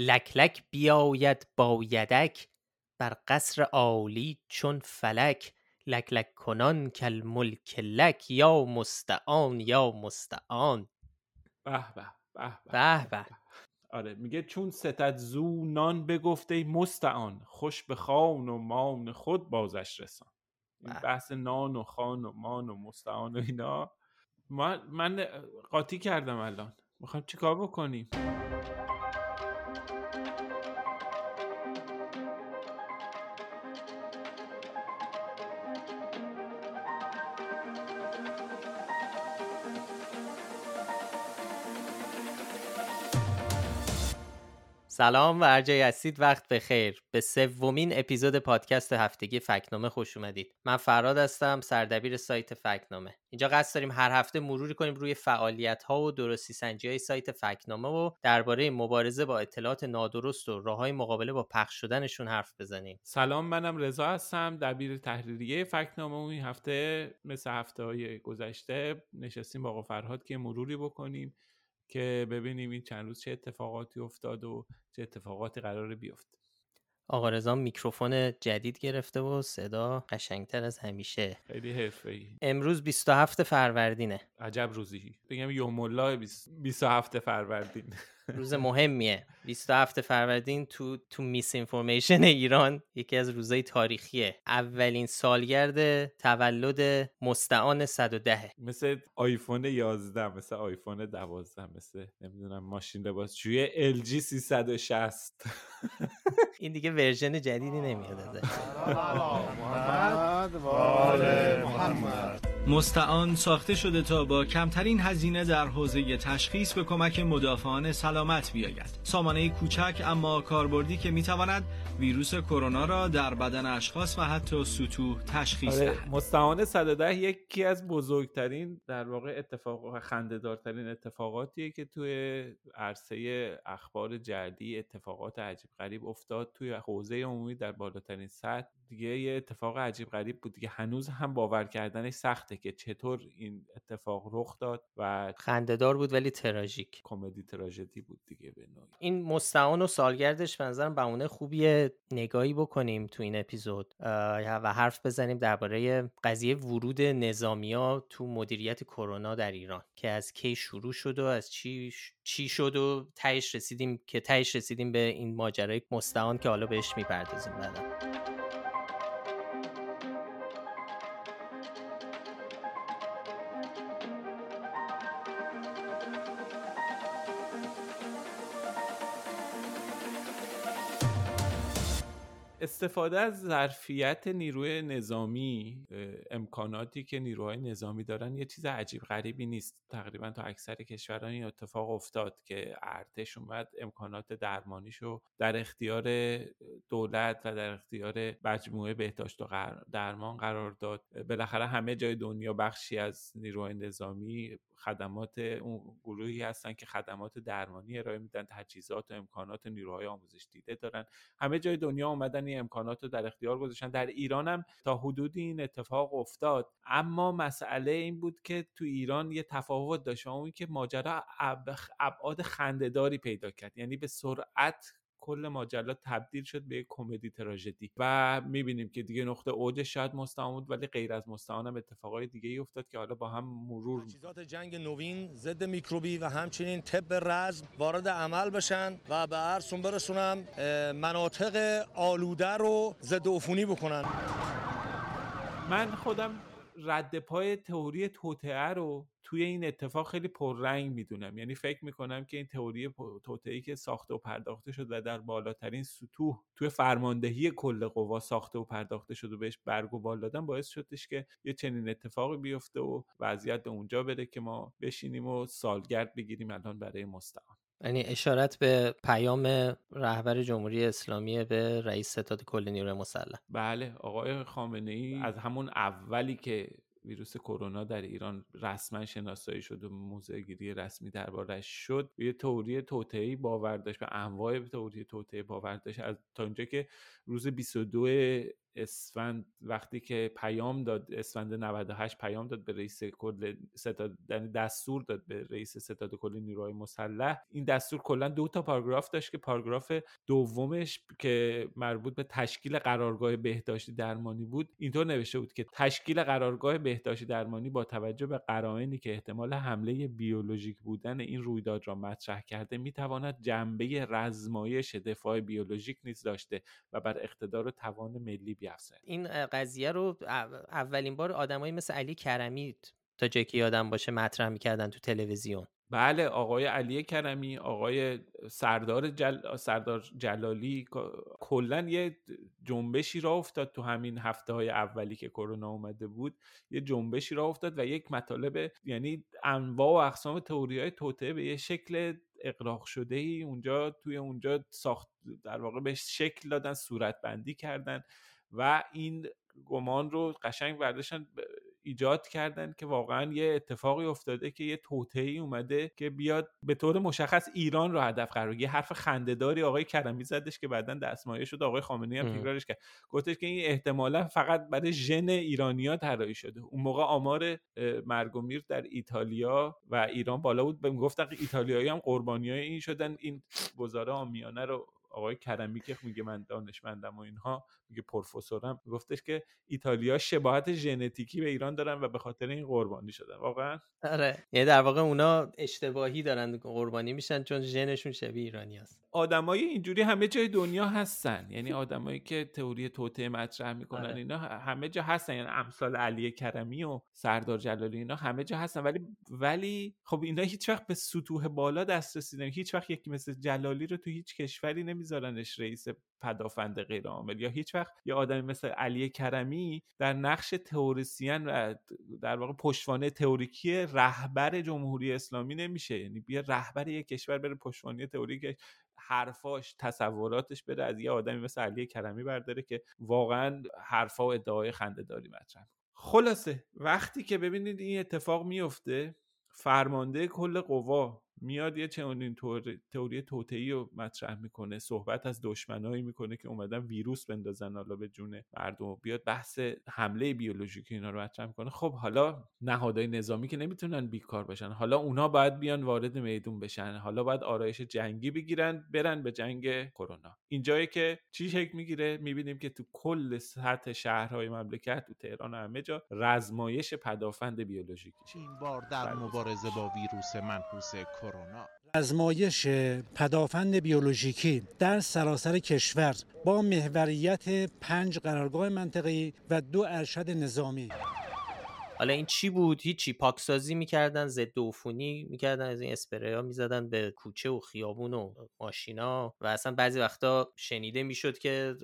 لک لک بیاید بایدک بر قصر عالی چون فلک. لک لک کنان کل ملک لک یا مستعان یا مستعان. به به به به به آره میگه چون ستد زو نان بگفته مستعان خوش به خان و مان خود بازش رسان. این. بحث نان و خان و مان و مستعان و اینا. من, من قاطی کردم الان. می‌خوایم چیکار بکنیم؟ سلام و هر جای هستید وقت بخیر. به سومین اپیزود پادکست هفتگی فکنامه خوش اومدید. من فراد هستم سردبیر سایت فکنامه. اینجا قصد داریم هر هفته مروری کنیم روی فعالیت ها و درستی سنجی های سایت فکنامه و درباره مبارزه با اطلاعات نادرست و راه های مقابله با پخش شدنشون حرف بزنیم. سلام منم رضا هستم دبیر تحریریه فکنامه و این هفته مثل هفته های گذشته نشستیم با آقا فرهاد که مروری بکنیم. که ببینیم این چند روز چه اتفاقاتی افتاد و چه اتفاقاتی قرار بیفته. آقا رضا میکروفون جدید گرفته و صدا قشنگتر از همیشه. خیلی حرفه‌ای. امروز 27 فروردینه. عجب روزی. بگم یوم الله 27 فروردین. روز مهمیه. 27 فروردین تو تو میس اینفورمیشن ایران یکی از روزهای تاریخیه. اولین سالگرد تولد مستعان 110 مثل آیفون 11 مثل آیفون 12 مثل نمی‌دونم ماشین لباسشویی LG 360 این دیگه ورژن جدیدی نمیاد ازش. مستعان ساخته شده تا با کمترین هزینه در حوزه تشخیص به کمک مدافعان سلامت بیاید. سامانه کوچک اما کاربردی که می‌تواند ویروس کرونا را در بدن اشخاص و حتی سطوح تشخیص آره دهد. مستعان 110 یکی از بزرگترین در واقع اتفاق خنده‌دارترین اتفاقاتیه که توی عرصه اخبار جدی اتفاقات عجیب غریب افتاد توی حوزه عمومی در بالاترین سطح دیگه یه اتفاق عجیب غریب بود دیگه. هنوز هم باور کردنش سخته که چطور این اتفاق رخ داد و خندهدار بود ولی تراژیک. کمدی تراژدی بود دیگه به نوعی. این مستعان و سالگردش به نظرم بهونه خوبیه نگاهی بکنیم تو این اپیزود. و حرف بزنیم درباره قضیه ورود نظامیا تو مدیریت کرونا در ایران. که از کی شروع شد و از چی چی شد و تهش رسیدیم که تهش رسیدیم به این ماجرای مستعان که حالا بهش می‌پردازیم بعدا. استفاده از ظرفیت نیروی نظامی امکاناتی که نیروهای نظامی دارن یه چیز عجیب غریبی نیست. تقریبا تو اکثر کشورها این اتفاق افتاد که ارتش اومد امکانات درمانیشو در اختیار دولت و در اختیار مجموعه بهداشت و درمان قرار داد. بالاخره همه جای دنیا بخشی از نیروهای نظامی خدمات اون گروهی هستن که خدمات درمانی ارائه میدن تجهیزات و امکانات نیروهای آموزش دیده دارن. همه جای دنیا اومدن این امکانات رو در اختیار گذاشتن. در ایران هم تا حدودی این اتفاق افتاد. اما مسئله این بود که تو ایران یه تفاوت داشت اون که ماجرا اب- ابعاد خندهداری پیدا کرد. یعنی به سرعت کل ماجرا تبدیل شد به یک کمدی تراژدی و می‌بینیم که دیگه نقطه اوج شاید مستعان بود ولی غیر از مستعان هم اتفاقای دیگه ای افتاد که حالا با هم مرور تجهیزات جنگ نوین ضد میکروبی و همچنین طب رزم وارد عمل بشن و به عرضون برسونم مناطق آلوده رو ضد عفونی بکنن. من خودم رد پای تئوری توطئه رو توی این اتفاق خیلی پررنگ می‌دونم. یعنی فکر می‌کنم که این تئوری توطئه‌ای که ساخته و پرداخته شد و در بالاترین سطوح توی فرماندهی کل قوا ساخته و پرداخته شد و بهش برگ و بال دادن باعث شدش که یه چنین اتفاقی بیفته و وضعیت به اونجا بره که ما بشینیم و سالگرد بگیریم الان برای مستعان. یعنی اشارت به پیام رهبر جمهوری اسلامی به رئیس ستاد کل نیروی مسلح بله آقای خامنه ای از همون اولی که ویروس کرونا در ایران رسما شناسایی شد و موضعگیری رسمی دربارش شد به یه تئوری توطئه‌ای باور داشت به انواع تئوری توطئه باور داشت. از تا اینجا که روز 22 اسفند وقتی که پیام داد اسفند 98 پیام داد به رئیس کل ستاد یعنی دستور داد به رئیس ستاد کل نیروهای مسلح. این دستور کلا دو تا پاراگراف داشت که پاراگراف دومش که مربوط به تشکیل قرارگاه بهداشتی درمانی بود اینطور نوشته بود که تشکیل قرارگاه بهداشتی درمانی با توجه به قرائنی که احتمال حمله بیولوژیک بودن این رویداد را مطرح کرده می‌تواند جنبه رزمایش دفاع بیولوژیک نیز داشته و بر اقتدار توان ملی بیافزاید این قضیه رو اولین بار آدمایی مثل علی کرمی تا جایی که یادم باشه مطرح می‌کردن تو تلویزیون. بله آقای علی کرمی آقای سردار, جل... سردار جلالی کلا یه جنبشی را افتاد تو همین هفته های اولی که کرونا اومده بود. یه جنبشی را افتاد و یک مطالب یعنی انواع و اقسام تئوری های توته به یه شکل اقراق شده ای اونجا توی اونجا ساخت در واقع به شکل دادن صورت بندی کردن. و این گمان رو قشنگ برداشتن ایجاد کردن که واقعا یه اتفاقی افتاده که یه ای اومده که بیاد به طور مشخص ایران رو هدف قرار یه حرف خندهداری آقای کرمی زدش که بعدا دستمایه شد آقای خامنه‌ای هم تکرارش کرد. گفتش که این احتمالا فقط برای ژن ایرانیا طراحی شده. اون موقع آمار مرگ و میر در ایتالیا و ایران بالا بود. گفتن ایتالیایی هم قربانیای این شدن. این گزاره آمیانه رو آقای کرمی که میگه من دانشمندم و اینها میگه پروفسورم گفتش که ایتالیا شباهت ژنتیکی به ایران دارن و به خاطر این قربانی شدن. واقعا؟ آره. یعنی در واقع اونا اشتباهی دارن قربانی میشن چون ژنشون شبیه ایرانی هست. آدمای اینجوری همه جای دنیا هستن. یعنی آدمایی که تئوری توته مطرح می‌کنن آره. اینا همه جا هستن. یعنی امثال علی کرمی و سردار جلالی اینا همه جا هستن. ولی ولی خب اینا هیچ وقت به سطوح بالا دسترسی نمی هیچ وقت یکی مثل جلالی رو تو هیچ کشوری نمیذارنش رئیس پدافند غیر عامل. یا هیچ وقت یه آدمی مثل علی کرمی در نقش تئوریسین و در واقع پشتوانه تئوریکی رهبر جمهوری اسلامی نمیشه. یعنی بیا رهبر یک کشور بره پشتوانه تئوریک حرفاش تصوراتش بره از یه آدمی مثل علی کرمی برداره که واقعا حرفا و ادعای داری مطرح. خلاصه وقتی که ببینید این اتفاق میفته فرمانده کل قوا میاد یه چنین تئوری توتعی رو مطرح می‌کنه صحبت از دشمنایی می‌کنه که اومدن ویروس بندازن حالا به جون مردم بیاد بحث حمله بیولوژیکی اینا رو مطرح می‌کنه. خب حالا نهادهای نظامی که نمی‌تونن بیکار باشن حالا اونا باید بیان وارد میدون بشن. حالا باید آرایش جنگی بگیرن برن به جنگ کرونا. اینجایی که چی شکل می‌گیره؟ می‌بینیم که تو کل سطح شهرهای مملکت تو تهران و همه جا رزمایش پدافند بیولوژیکی. این بار در مبارزه با ویروس منحوس کرونا ازمایش پدافند بیولوژیکی در سراسر کشور با محوریت پنج قرارگاه منطقه‌ای و دو ارشد نظامی. حالا این چی بود؟ هیچی. پاکسازی می‌کردن ضد عفونی می‌کردن از این اسپری ها می‌زدن به کوچه و خیابون و ماشینا و اصلا بعضی وقتا شنیده می‌شد که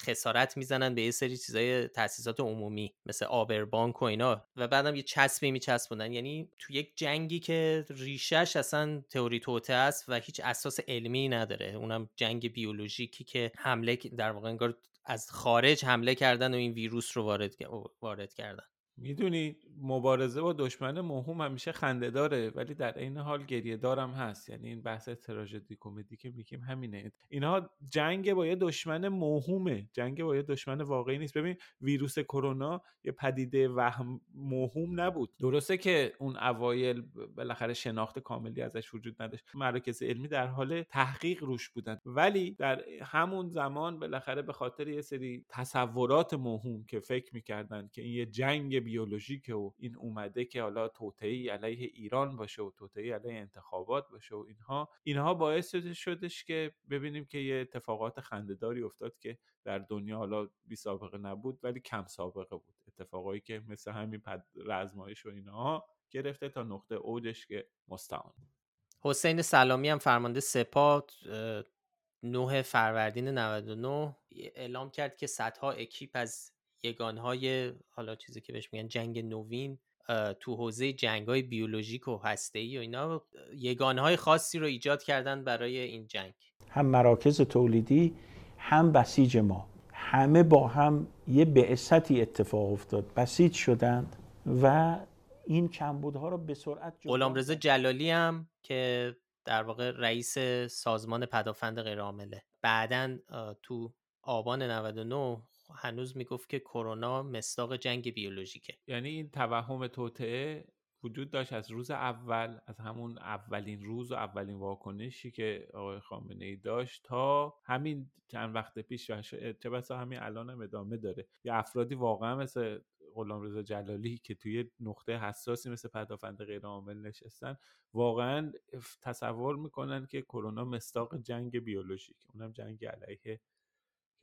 خسارت می‌زنن به یه سری چیزای تاسیسات عمومی مثل آبربانک و اینا و بعدم یه چسبی میچسبوندن. یعنی تو یک جنگی که ریشش اصلا تئوری توته است و هیچ اساس علمی نداره. اونم جنگ بیولوژیکی که حمله در واقع انگار از خارج حمله کردن و این ویروس رو وارد وارد کردن. می‌دونی مبارزه با دشمن مهم همیشه خنده داره ولی در عین حال گریه دارم هست. یعنی این بحث تراژدی کمدی که میگیم همینه. اینها جنگ با یه دشمن موهومه جنگ با یه دشمن واقعی نیست. ببین ویروس کرونا یه پدیده وهم موهوم نبود. درسته که اون اوایل بالاخره شناخت کاملی ازش وجود نداشت. مراکز علمی در حال تحقیق روش بودن. ولی در همون زمان بالاخره به خاطر یه سری تصورات موهوم که فکر می‌کردن که این یه جنگ بیولوژیک و این اومده که حالا توطئه علیه ایران باشه و توطئه علیه انتخابات باشه و اینها اینها باعث شدش که ببینیم که یه اتفاقات خندهداری افتاد که در دنیا حالا بی سابقه نبود ولی کم سابقه بود. اتفاقایی که مثل همین رزمایش و اینها گرفته تا نقطه اوجش که مستعان. حسین سلامی هم فرمانده سپاه 9 فروردین 99 اعلام کرد که صدها اکیپ از یگانهای حالا چیزی که بهش میگن جنگ نوین تو حوزه جنگ های بیولوژیک و هسته و اینا یگانهای خاصی رو ایجاد کردن برای این جنگ. هم مراکز تولیدی هم بسیج ما. همه با هم یه بعثتی اتفاق افتاد. بسیج شدند و این کمبودها رو به سرعت غلامرضا جلالی هم که در واقع رئیس سازمان پدافند غیرعامله. بعدا تو آبان 99 هنوز می‌گفت که کرونا مستاق جنگ بیولوژیکه. یعنی این توهم توطعه وجود داشت از روز اول از همون اولین روز و اولین واکنشی که آقای خامنه ای داشت تا همین چند وقت پیش چه بسا همین الان هم ادامه داره. یه افرادی واقعا مثل غلامرضا جلالی که توی نقطه حساسی مثل پدافند غیر عامل نشستن واقعا تصور می‌کنن که کرونا مستاق جنگ بیولوژیک اونم جنگ علیه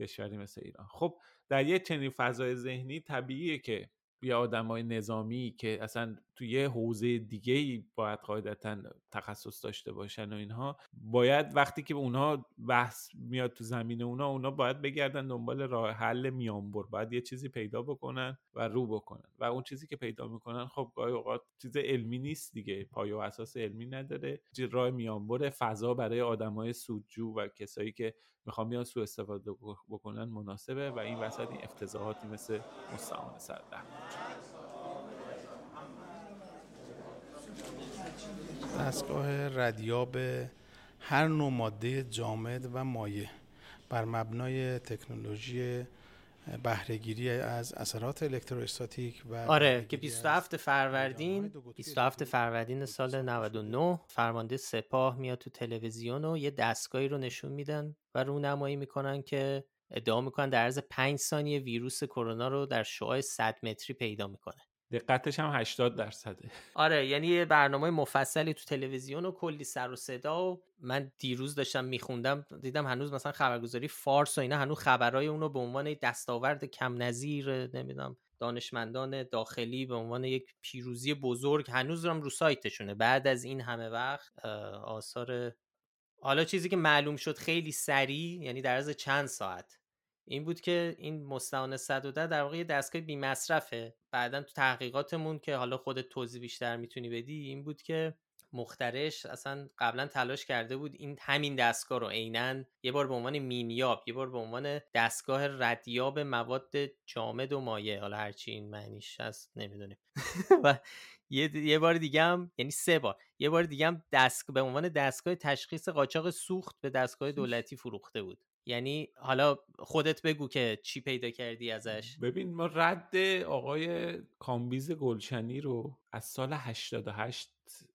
کشوری مثل ایران. خب در یه چنین فضای ذهنی طبیعیه که یا آدمای نظامی که اصلا توی حوزه دیگه ای باید قاعدتا تخصص داشته باشن و اینها باید وقتی که اونها بحث میاد تو زمین اونا اونا باید بگردن دنبال راه حل میانبر باید یه چیزی پیدا بکنن و رو بکنن. و اون چیزی که پیدا می‌کنن خب گاهی اوقات چیز علمی نیست دیگه پایه و اساس علمی نداره. راه میانبر فضا برای آدمای سودجو و کسایی که می‌خوام بیان سو استفاده بکنن مناسبه و این وسط این افتضاحاتی مثل مستعان سردرد دستگاه ردیاب هر نوع ماده جامد و مایع بر مبنای تکنولوژی بهرهگیری از اثرات الکتروستاتیک و آره که 27 فروردین 27 فروردین سال 99 فرمانده سپاه میاد تو تلویزیون و یه دستگاهی رو نشون میدن و رونمایی می‌کنن که ادعا می‌کنن در عرض 5 ثانیه ویروس کرونا رو در شعاع 100 متری پیدا می‌کنه. دقتش هم 80 درصده. آره یعنی یه برنامه مفصلی تو تلویزیون و کلی سر و صدا و من دیروز داشتم میخوندم دیدم هنوز مثلا خبرگزاری فارس و اینا هنوز خبرهای اونو به عنوان دستاورد کم نظیر نمی‌دونم دانشمندان داخلی به عنوان یک پیروزی بزرگ هنوز هم رو سایتشونه. بعد از این همه وقت آثار حالا چیزی که معلوم شد خیلی سریع یعنی در از چند ساعت. این بود که این مستعان 110 در واقع یه دستگاه بی مصرفه بعدا تو تحقیقاتمون که حالا خودت توضیح بیشتر می‌تونی بدی این بود که مخترش اصلا قبلا تلاش کرده بود این همین دستگاه رو عینا یه بار به عنوان مینیاب یه بار به عنوان دستگاه ردیاب مواد جامد و مایع حالا هرچی این معنیش هست نمی‌دونیم. و یه, یه بار دیگه هم یعنی سه بار یه بار دیگه هم دست به عنوان دستگاه تشخیص قاچاق سوخت به دستگاه دولتی فروخته بود. یعنی حالا خودت بگو که چی پیدا کردی ازش. ببین ما رد آقای کامبیز گلشنی رو از سال 88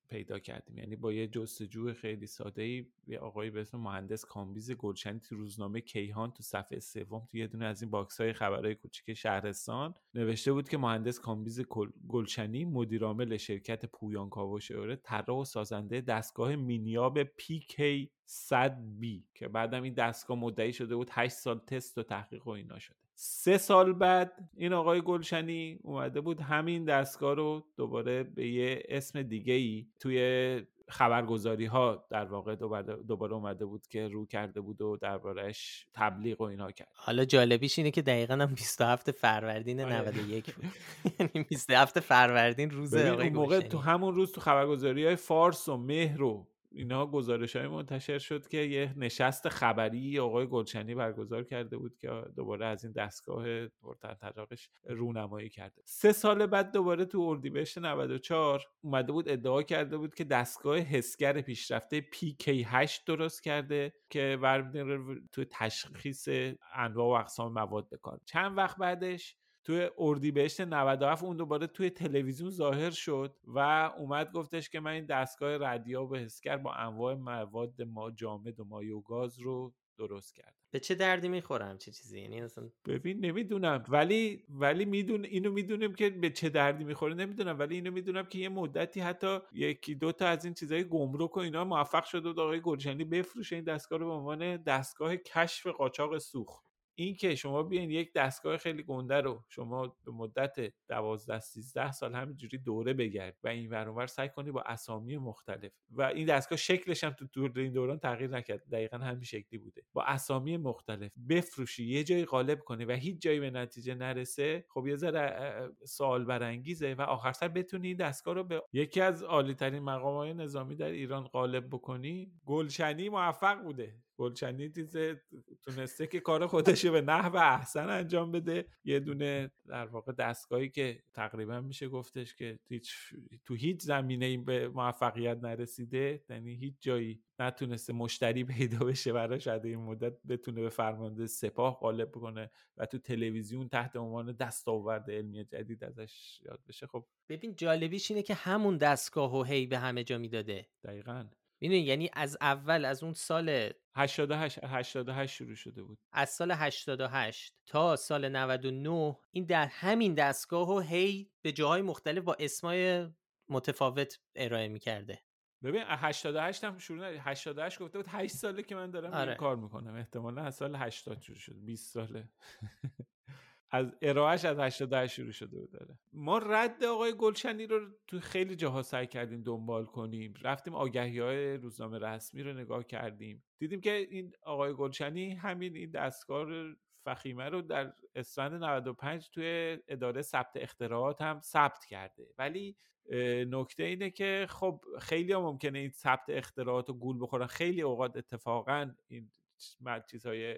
پیدا کردیم. یعنی با یه جستجو خیلی ساده ای یه آقایی به اسم مهندس کامبیز گلشنی تو روزنامه کیهان تو صفحه سوم تو یه دونه از این box های خبرهای کوچیک شهرستان نوشته بود که مهندس کامبیز گلشنی مدیرعامل شرکت پویان کاوش طراح و سازنده دستگاه مینیاب پیکی 100 بی که بعدم این دستگاه مدعی شده بود 8 سال تست و تحقیق و اینا شده. سه سال بعد این آقای گلشنی اومده بود همین دستگاه رو دوباره به یه اسم دیگه ای توی خبرگزاری ها در واقع دوباره اومده بود که رو کرده بود و دربارهش تبلیغ و اینا کرد. حالا جالبیش اینه که دقیقا هم 27 فروردین 91 بود. یعنی 27 فروردین روز آقای موقع تو همون روز تو خبرگزاری های فارس و مهر و اینا گزارش های منتشر شد که یه نشست خبری آقای گلچنی برگزار کرده بود که دوباره از این دستگاه پرتنطراقش رونمایی کرده. سه سال بعد دوباره تو اردیبهشت 94 اومده بود ادعا کرده بود که دستگاه حسگر پیشرفته PK8 درست کرده که برمیداره تو تشخیص انواع و اقسام مواد بکار چند وقت بعدش توی اردیبهشت 97 اون دوباره توی تلویزیون ظاهر شد و اومد گفتش که من این دستگاه ردیاب حسگر با انواع مواد ما جامد و مایع و گاز رو درست کردم. به چه دردی می‌خورم چه چیزی؟ یعنی اصلا ببین نمی‌دونم. ولی ولی میدون اینو می‌دونیم که به چه دردی می‌خوره نمی‌دونم. ولی اینو می‌دونم که یه مدتی حتی یکی دو تا از این چیزای گمرک و اینا موفق شده بود آقای گلشنی بفروشه این دستگاه رو به عنوان دستگاه کشف قاچاق سوخت. این که شما بیاین یک دستگاه خیلی گنده رو شما به مدت 12 13 سال همینجوری دوره بگرد و این ور سعی کنی با اسامی مختلف و این دستگاه شکلش هم تو دور این دوران تغییر نکرد دقیقا همین شکلی بوده. با اسامی مختلف بفروشی یه جایی غالب کنی و هیچ جایی به نتیجه نرسه خب یه ذره سوال برانگیزه و آخر سر بتونی این دستگاه رو به یکی از عالی ترین مقام های نظامی در ایران غالب بکنی. گلشنی موفق بوده. گلچنی چیز تونسته که کار خودش به نحو احسن انجام بده. یه دونه در واقع دستگاهی که تقریبا میشه گفتش که هیچ تو هیچ زمینه این به موفقیت نرسیده یعنی هیچ جایی نتونسته مشتری پیدا بشه براش. این مدت بتونه به فرمانده سپاه غالب بکنه و تو تلویزیون تحت عنوان دستاورد علمی جدید ازش یاد بشه. خب ببین جالبیش اینه که همون دستگاه و هی به همه جا می‌داده. دقیقا. می‌دونی یعنی از اول از اون سال 88 88 شروع شده بود. از سال 88 تا سال 99 این در همین دستگاه و هی به جاهای مختلف با اسمای متفاوت ارائه می‌کرده. ببین 88 هم شروع 88 گفته بود 8 ساله که من دارم آره. این کار می‌کنم. احتمالا از سال 80 شروع شده. 20 ساله. از ارائهش از 88 شروع شده داره ما رد آقای گلشنی رو تو خیلی جاها سعی کردیم دنبال کنیم. رفتیم آگهی های روزنامه رسمی رو نگاه کردیم. دیدیم که این آقای گلشنی همین این دستگاه فخیمه رو در اسفند 95 توی اداره ثبت اختراعات هم ثبت کرده. ولی نکته اینه که خب خیلی هم ممکنه این ثبت اختراعات رو گول بخورن. خیلی اوقات اتفاقا این چیزهای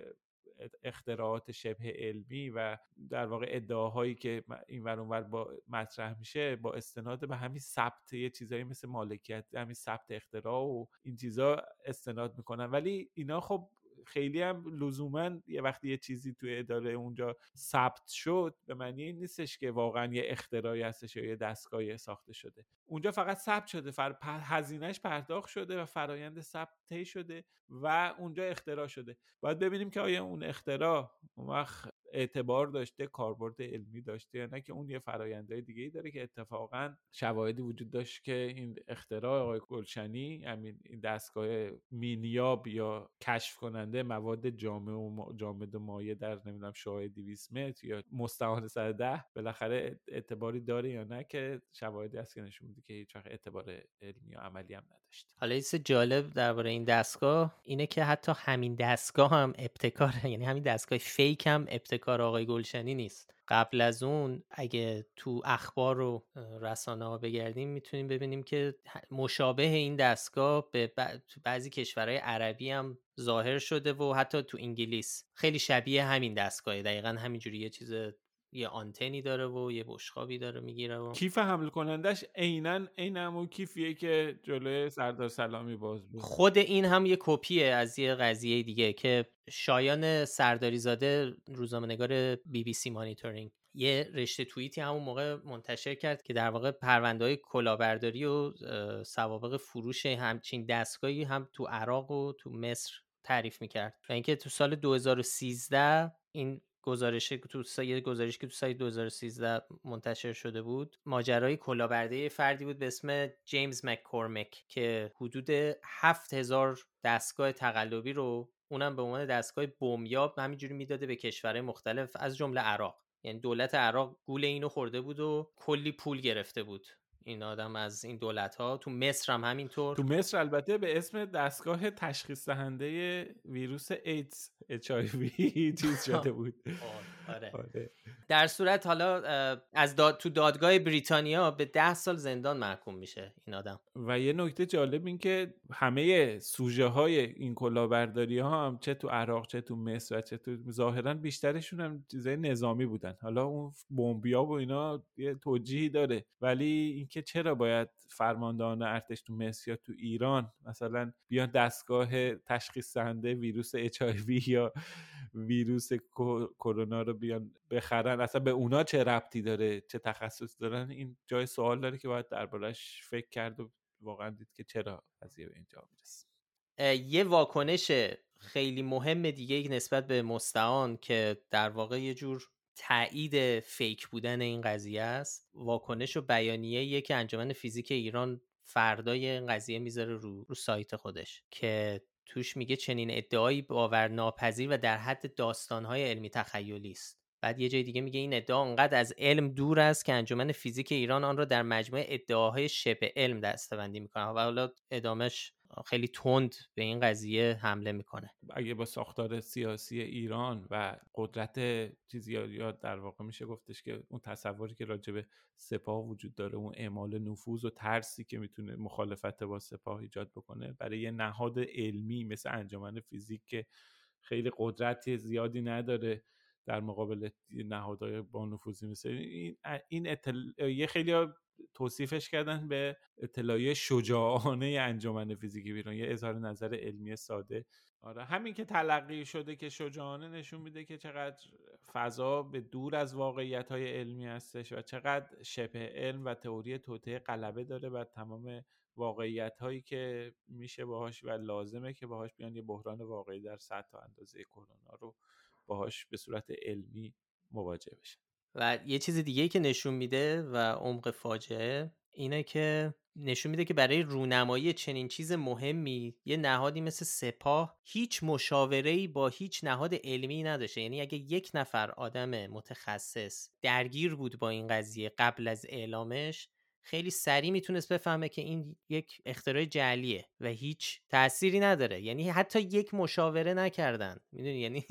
اختراعات شبه علمی و در واقع ادعاهایی که این ور با مطرح میشه با استناد به همین ثبت یه چیزایی مثل مالکیت همین ثبت اختراع و این چیزا استناد می‌کنن. ولی اینا خب خیلی هم لزوما یه وقتی یه چیزی توی اداره اونجا ثبت شد به معنی این نیستش که واقعا یه اختراعی هستش یا یه دستگاهی ساخته شده. اونجا فقط ثبت شده فر... هزینهش پرداخت شده و فرایند ثبت طی شده و اونجا اختراع شده. باید ببینیم که آیا اون اختراع اون وقت اعتبار داشته کاربرد علمی داشته یا نه که اون یه فرایندهای دیگه ای داره که اتفاقا شواهدی وجود داشت که این اختراع آقای گلشنی همین این دستگاه مینیاب یا کشف کننده مواد جامع و جامد و مایع در نمی‌دونم شعاع 200 متر یا مستعان 110 بالاخره اعتباری داره یا نه که شواهدی هست که نشون میده که هیچ اعتبار علمی و عملی هم نداشت حالا یه جالب درباره این دستگاه اینه که حتی همین دستگاه هم ابتکار یعنی همین دستگاه فیک هم ابتکار آقای گلشنی نیست. قبل از اون اگه تو اخبار و رسانه ها بگردیم می‌تونیم ببینیم که مشابه این دستگاه به بعضی کشورهای عربی هم ظاهر شده و حتی تو انگلیس خیلی شبیه همین دستگاه دقیقا همینجوری یه چیز یه آنتنی داره و یه بشقابی داره می‌گیره و کیف حمل کنندش عینا عین همون کیفیه که جلوی سردار سلامی باز بود. خود این هم یه کپیه از یه قضیه دیگه که شایان سرداری زاده روزنامه‌نگار بی بی سی مانیتورینگ یه رشته توییتی همون موقع منتشر کرد که در واقع پرونده های کلاهبرداری و سوابق فروش همچین دستگاهی هم تو عراق و تو مصر تعریف می‌کرد. و اینکه تو سال 2013 این گزارش تو سایت گزارش که تو سایت 2013 منتشر شده بود ماجرای کلاهبرداری فردی بود به اسم جیمز مککورمک که حدود 7000 دستگاه تقلبی رو اونم به عنوان دستگاه بومیاب همینجوری می‌داده به کشورهای مختلف از جمله عراق. یعنی دولت عراق گول اینو خورده بود و کلی پول گرفته بود. این آدم از این دولت ها تو مصر هم همینطور. تو مصر البته به اسم دستگاه تشخیص دهنده ویروس ایدز اچ چیز شده بود. آره. آره. در صورت حالا از داد تو دادگاه بریتانیا به ده سال زندان محکوم میشه این آدم و یه نکته جالب این که همه سوژه های این کلاهبرداری ها هم چه تو عراق چه تو مصر و چه تو ظاهرا بیشترشون هم چیزای نظامی بودن حالا اون بمبیا و اینا یه توجیهی داره ولی اینکه چرا باید فرماندهان ارتش تو مصر یا تو ایران مثلا بیان دستگاه تشخیص دهنده ویروس اچ یا ویروس کرونا رو بیان بخرن. اصلا به اونا چه ربطی داره؟ چه تخصص دارن؟ این جای سوال داره که باید دربارش فکر کرد و واقعا دید که چرا قضیه به اینجا می‌رسه. یه واکنش خیلی مهم دیگه نسبت به مستعان که در واقع یه جور تایید فیک بودن این قضیه است. واکنش و بیانیه که انجمن فیزیک ایران فردای این قضیه می‌ذاره رو, رو سایت خودش که توش میگه چنین ادعایی باور ناپذیر و در حد داستانهای علمی تخیلی است. بعد یه جای دیگه میگه این ادعا انقدر از علم دور است که انجمن فیزیک ایران آن را در مجموعه ادعاهای شبه علم دستبندی می‌کنه. و حالا ادامش خیلی تند به این قضیه حمله می‌کنه. اگه با ساختار سیاسی ایران و قدرت چیزی یا در واقع میشه گفتش که اون تصوری که راجع به سپاه وجود داره اون اعمال نفوذ و ترسی که می‌تونه مخالفت با سپاه ایجاد بکنه برای یه نهاد علمی مثل انجمن فیزیک که خیلی قدرت زیادی نداره در مقابل نهادهای با نفوذی مثل این این یه خیلی توصیفش کردن به اطلاعیه شجاعانه انجمن فیزیکی بیرون یه اظهار نظر علمی ساده. آره همین که تلقی شده که شجاعانه نشون میده که چقدر فضا به دور از واقعیت های علمی هستش و چقدر شبه علم و تئوری توطعه غلبه داره بر تمام واقعیت هایی که میشه باهاش و لازمه که باهاش بیان. یه بحران واقعی در سطح اندازه کرونا رو باهاش به صورت علمی مواجه بشن و یه چیز دیگه که نشون میده و عمق فاجعه اینه که نشون میده که برای رونمایی چنین چیز مهمی یه نهادی مثل سپاه هیچ مشاوره با هیچ نهاد علمی نداشته. یعنی اگه یک نفر آدم متخصص درگیر بود با این قضیه قبل از اعلامش خیلی سریع می‌تونست بفهمه که این یک اختراع جعلیه و هیچ تأثیری نداره. یعنی حتی یک مشاوره نکردن. می‌دونی؟ یعنی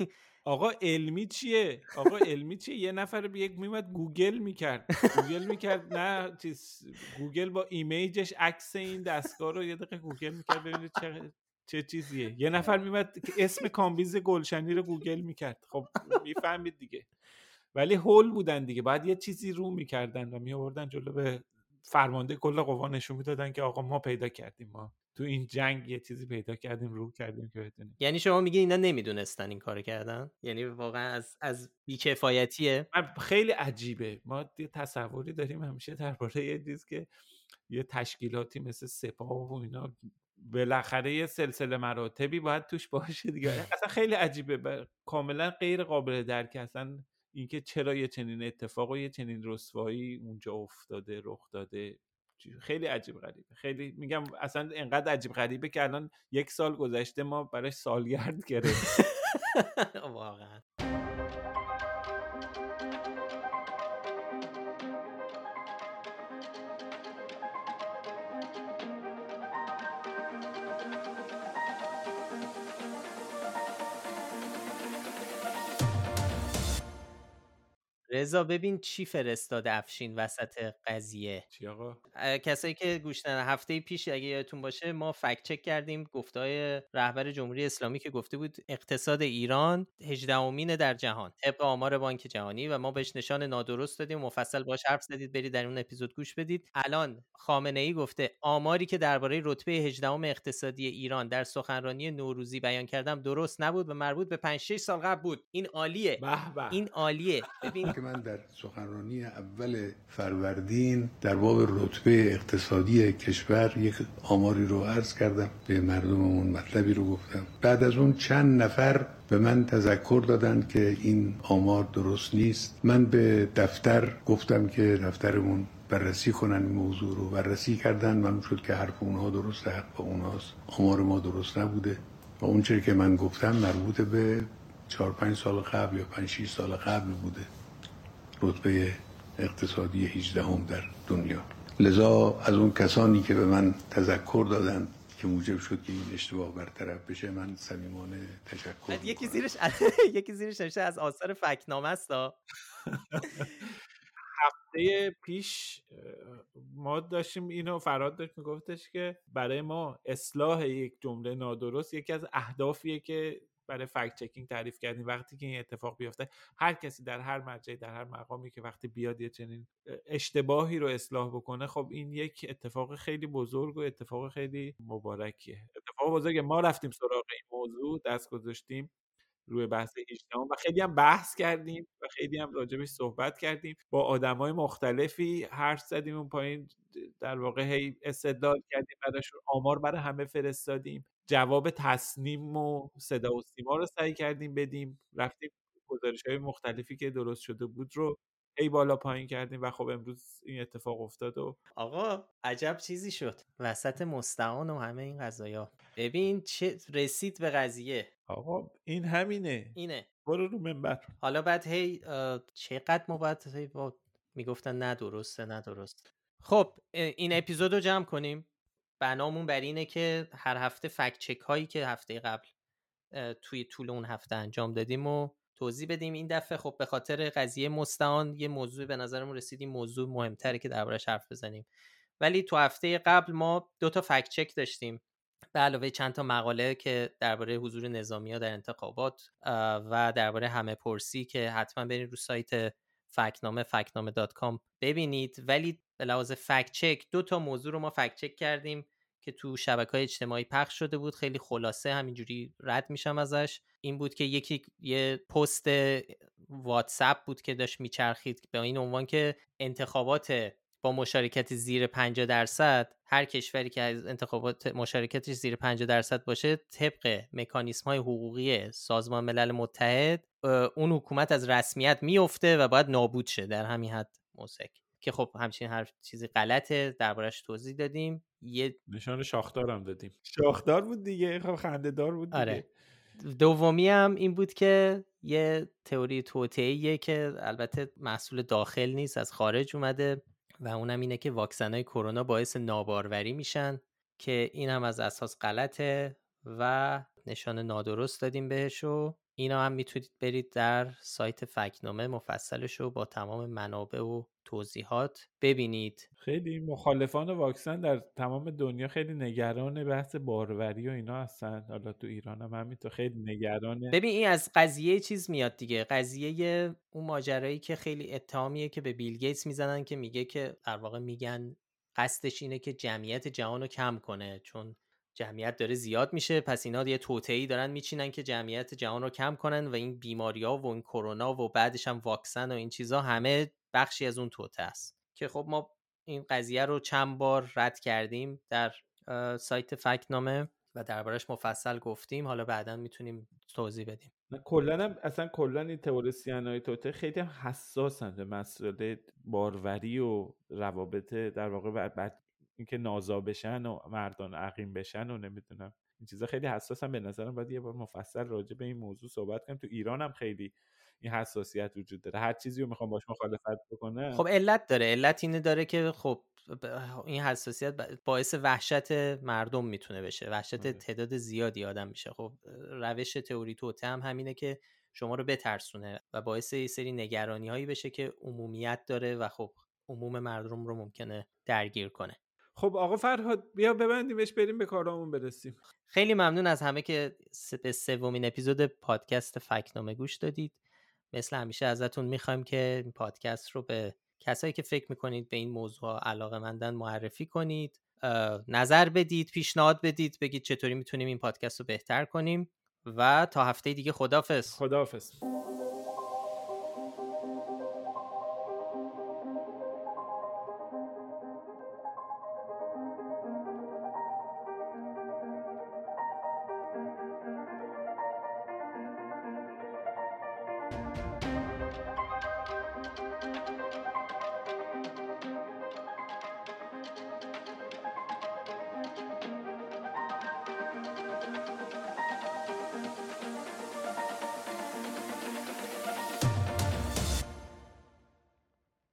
آقا علمی چیه؟ آقا علمی چیه؟ یه نفر یک میمد گوگل می‌کرد. گوگل می‌کرد نه چیز گوگل با image ش عکس این دستگاه رو یه دقیقه گوگل می‌کرد ببینید چه چه چیزیه. یه نفر میمد اسم کامبیز گلشنی رو گوگل می‌کرد. خب می‌فهمید دیگه. ولی هول بودن دیگه. بعد یه چیزی رو می‌کردن و میآوردن جلو به فرمانده کل قوا نشون می‌دادن که آقا ما پیدا کردیم ما تو این جنگ یه چیزی پیدا کردیم رو کردیم که بدونیم یعنی شما میگی اینا نمی‌دونستن این کارو کردن؟ یعنی واقعا از از بیکفایتیه؟ خیلی عجیبه. ما یه تصوری داریم همیشه درباره یه چیز که یه تشکیلاتی مثل سپاه و اینا بالاخره یه سلسله مراتبی باید توش باشه دیگه. اصلا خیلی عجیبه. کاملا غیر قابل درک اصلا اینکه چرا یه چنین اتفاق و یه چنین رسوایی اونجا افتاده رخ داده. خیلی عجیب غریبه. خیلی میگم اصلا انقدر عجیب غریبه که الان یک سال گذشته ما برای سالگرد گرفتیم. واقعا. رضا ببین چی فرستاده افشین وسط قضیه. چی آقا؟ کسایی که گوش هفته پیش اگه یادتون باشه ما فکت چک کردیم گفتای رهبر جمهوری اسلامی که گفته بود اقتصاد ایران 18 امین در جهان طبق آمار بانک جهانی و ما بهش نشان نادرست دادیم مفصل باش حرف زدید برید در اون اپیزود گوش بدید. الان خامنه ای گفته آماری که درباره رتبه 18 اقتصادی ایران در سخنرانی نوروزی بیان کردم درست نبود و مربوط به 5 6 سال قبل بود. این عالیه. به به. این عالیه. ببین من در سخنرانی اول فروردین در باب رتبه اقتصادی کشور یک آماری رو عرض کردم به مردممون مطلبی رو گفتم. بعد از اون چند نفر به من تذکر دادند که این آمار درست نیست. من به دفتر گفتم که دفترمون بررسی کنن این موضوع رو بررسی کردن. من شد که حرف اونها درست حرف اونهاست. آمار ما درست نبوده. و اون که من گفتم مربوط به چهار پنج سال قبل یا پنج 6 سال قبل بوده. رتبه اقتصادی 18 هم در دنیا. لذا از اون کسانی که به من تذکر دادن که موجب شد که این اشتباه برطرف بشه من صمیمانه تشکر یکی زیرش یکی زیرش نوشته از آثار فکنامه است هفته پیش ما داشتیم اینو فراد داشت میگفتش که برای ما اصلاح یک جمله نادرست یکی از اهدافیه که برای فکت چکینگ تعریف کردیم. وقتی که این اتفاق بیفته هر کسی در هر مرجعی در هر مقامی که وقتی بیاد یه چنین اشتباهی رو اصلاح بکنه خب این یک اتفاق خیلی بزرگ و اتفاق خیلی مبارکیه. اتفاق بزرگ ما رفتیم سراغ این موضوع دست گذاشتیم روی بحث 18 و خیلی هم بحث کردیم و خیلی هم راجبش صحبت کردیم. با آدمای مختلفی حرف زدیم اون پایین در واقع هی استدلال کردیم بعدش آمار برای همه فرستادیم. جواب تصنیم و صدا و سیما رو سعی کردیم بدیم. رفتیم گزارش های مختلفی که درست شده بود رو ای بالا پایین کردیم و خب امروز این اتفاق افتاد و آقا عجب چیزی شد. وسط مستعان و همه این قضايا ببین چه رسید به قضیه. آقا این همینه. اینه. برو رو منبر. حالا بعد هی چقدر ما باید هی با می‌گفتن نه درسته نه درست خب این اپیزود رو جمع کنیم. بنامون بر اینه که هر هفته فکت چک هایی که هفته قبل توی طول اون هفته انجام دادیم و توضیح بدیم. این دفعه خب به خاطر قضیه مستعان یه موضوع به نظرمون رسیدیم موضوع مهمتره که دربارش حرف بزنیم. ولی تو هفته قبل ما دو تا فکت چک داشتیم. به علاوه چند تا مقاله که درباره حضور نظامی ها در انتخابات و درباره همه پرسی که حتما برید رو سایت فکنامه فکنامه ببینید. ولی به لحاظ فکت چک دو تا موضوع رو ما فکت چک کردیم که تو شبکه های اجتماعی پخش شده بود. خیلی خلاصه همینجوری رد میشم ازش. این بود که یکی یه پست واتساپ بود که داشت میچرخید به این عنوان که انتخابات با مشارکت زیر 50 درصد هر کشوری که از انتخابات مشارکتش زیر 50 درصد باشه طبق مکانیسم های حقوقی سازمان ملل متحد اون حکومت از رسمیت میفته و باید نابود شه در همین حد. موسک. که خب همچین هر چیزی غلطه دربارش توضیح دادیم. یه نشان شاخدار هم دادیم. شاخدار بود دیگه خب خنده دار بود دیگه آره. دومی هم این بود که یه تئوری توطئه‌ایه که البته محصول داخل نیست از خارج اومده و اونم اینه که واکسن های کرونا باعث ناباروری میشن که این هم از اساس غلطه و نشان نادرست دادیم بهش و اینا هم می‌تونید برید در سایت فکنامه مفصلش رو با تمام منابع و توضیحات ببینید. خیلی مخالفان واکسن در تمام دنیا خیلی نگران بحث باروری و اینا هستن. حالا تو ایران هم همینطور خیلی نگرانه ببین این از قضیه چیز میاد دیگه. قضیه اون ماجرایی که خیلی اتهامیه که به بیل گیتس می‌زنن که میگه که در واقع میگن قصدش اینه که جمعیت جهان رو کم کنه. چون جمعیت داره زیاد میشه پس اینا یه توطئه‌ای دارن میچینن که جمعیت جهان رو کم کنن و این بیماری ها و این کرونا و بعدش هم واکسن و این چیزها همه بخشی از اون توته است. که خب ما این قضیه رو چند بار رد کردیم در سایت فکنامه و دربارش مفصل گفتیم. حالا بعدا می‌تونیم توضیح بدیم. کلا اصلا کلا این تئوریسین های توته خیلی حساسن به مسئله باروری و روابط در واقع بعد اینکه نازا بشن و مردان عقیم بشن و نمی‌دونم این چیزا خیلی حساسن به نظرم باید یه بار مفصل راجع به این موضوع صحبت کنیم. تو ایران هم خیلی این حساسیت وجود داره. هر چیزی رو می‌خوام باش مخالفت بکنه خب علت داره. علت اینه داره که خب این حساسیت باعث وحشت مردم می‌تونه بشه. وحشت آره. تعداد زیادی آدم میشه. خب روش تئوری توته هم همینه که شما رو بترسونه و باعث یه سری نگرانی هایی بشه که عمومیت داره و خب عموم مردم رو ممکنه درگیر کنه. خب آقا فرهاد بیا ببندیمش بریم به کارامون برسیم. خیلی ممنون از همه که به سومین اپیزود پادکست فکنامه گوش دادید. مثل همیشه ازتون می‌خوایم که این پادکست رو به کسایی که فکر می‌کنید به این موضوع علاقه مندن معرفی کنید. نظر بدید پیشنهاد بدید بگید چطوری می‌تونیم این پادکست رو بهتر کنیم. و تا هفته دیگه خدافز خدافز